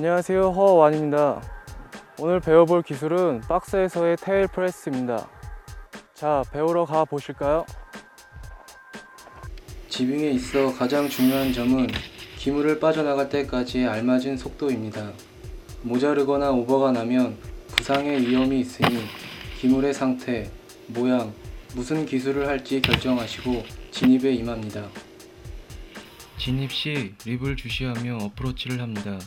안녕하세요 허완입니다 오늘 배워볼 기술은 박스에서의 테일 프레스입니다 자 배우러 가 보실까요? 지빙에 있어 가장 중요한 점은 기물을 빠져나갈 때까지의 알맞은 속도입니다 모자르거나 오버가 나면 부상의 위험이 있으니 기물의 상태, 모양, 무슨 기술을 할지 결정하시고 진입에 임합니다 진입 시 lip을 주시하며 approach를 합니다.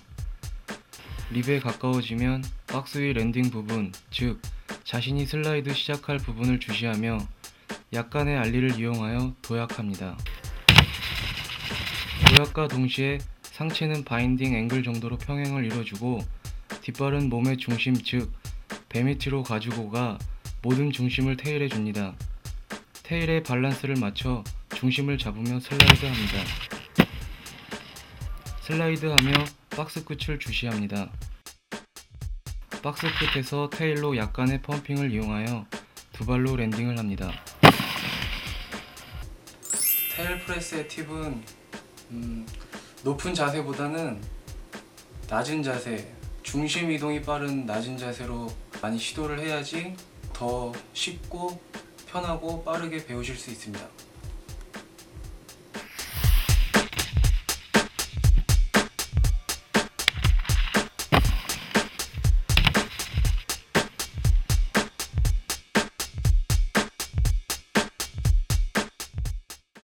lip에 가까워지면 박스 위 landing 부분, 즉 자신이 슬라이드 시작할 부분을 주시하며 약간의 ollie를 이용하여 도약합니다. 도약과 동시에 상체는 바인딩 앵글 정도로 평행을 이뤄주고 뒷발은 몸의 중심 즉 배 밑으로 가지고 가 모든 중심을 tail에 줍니다. tail의 밸런스를 맞춰 중심을 잡으며 슬라이드 합니다. 슬라이드 하며 박스 끝을 주시합니다. 박스 끝에서 tail로 약간의 pumping을 이용하여 두 발로 landing을 합니다. tail press의 팁은 음, 높은 자세보다는 낮은 자세, 중심 이동이 빠른 낮은 자세로 많이 시도를 해야지 더 쉽고 편하고 빠르게 배우실 수 있습니다.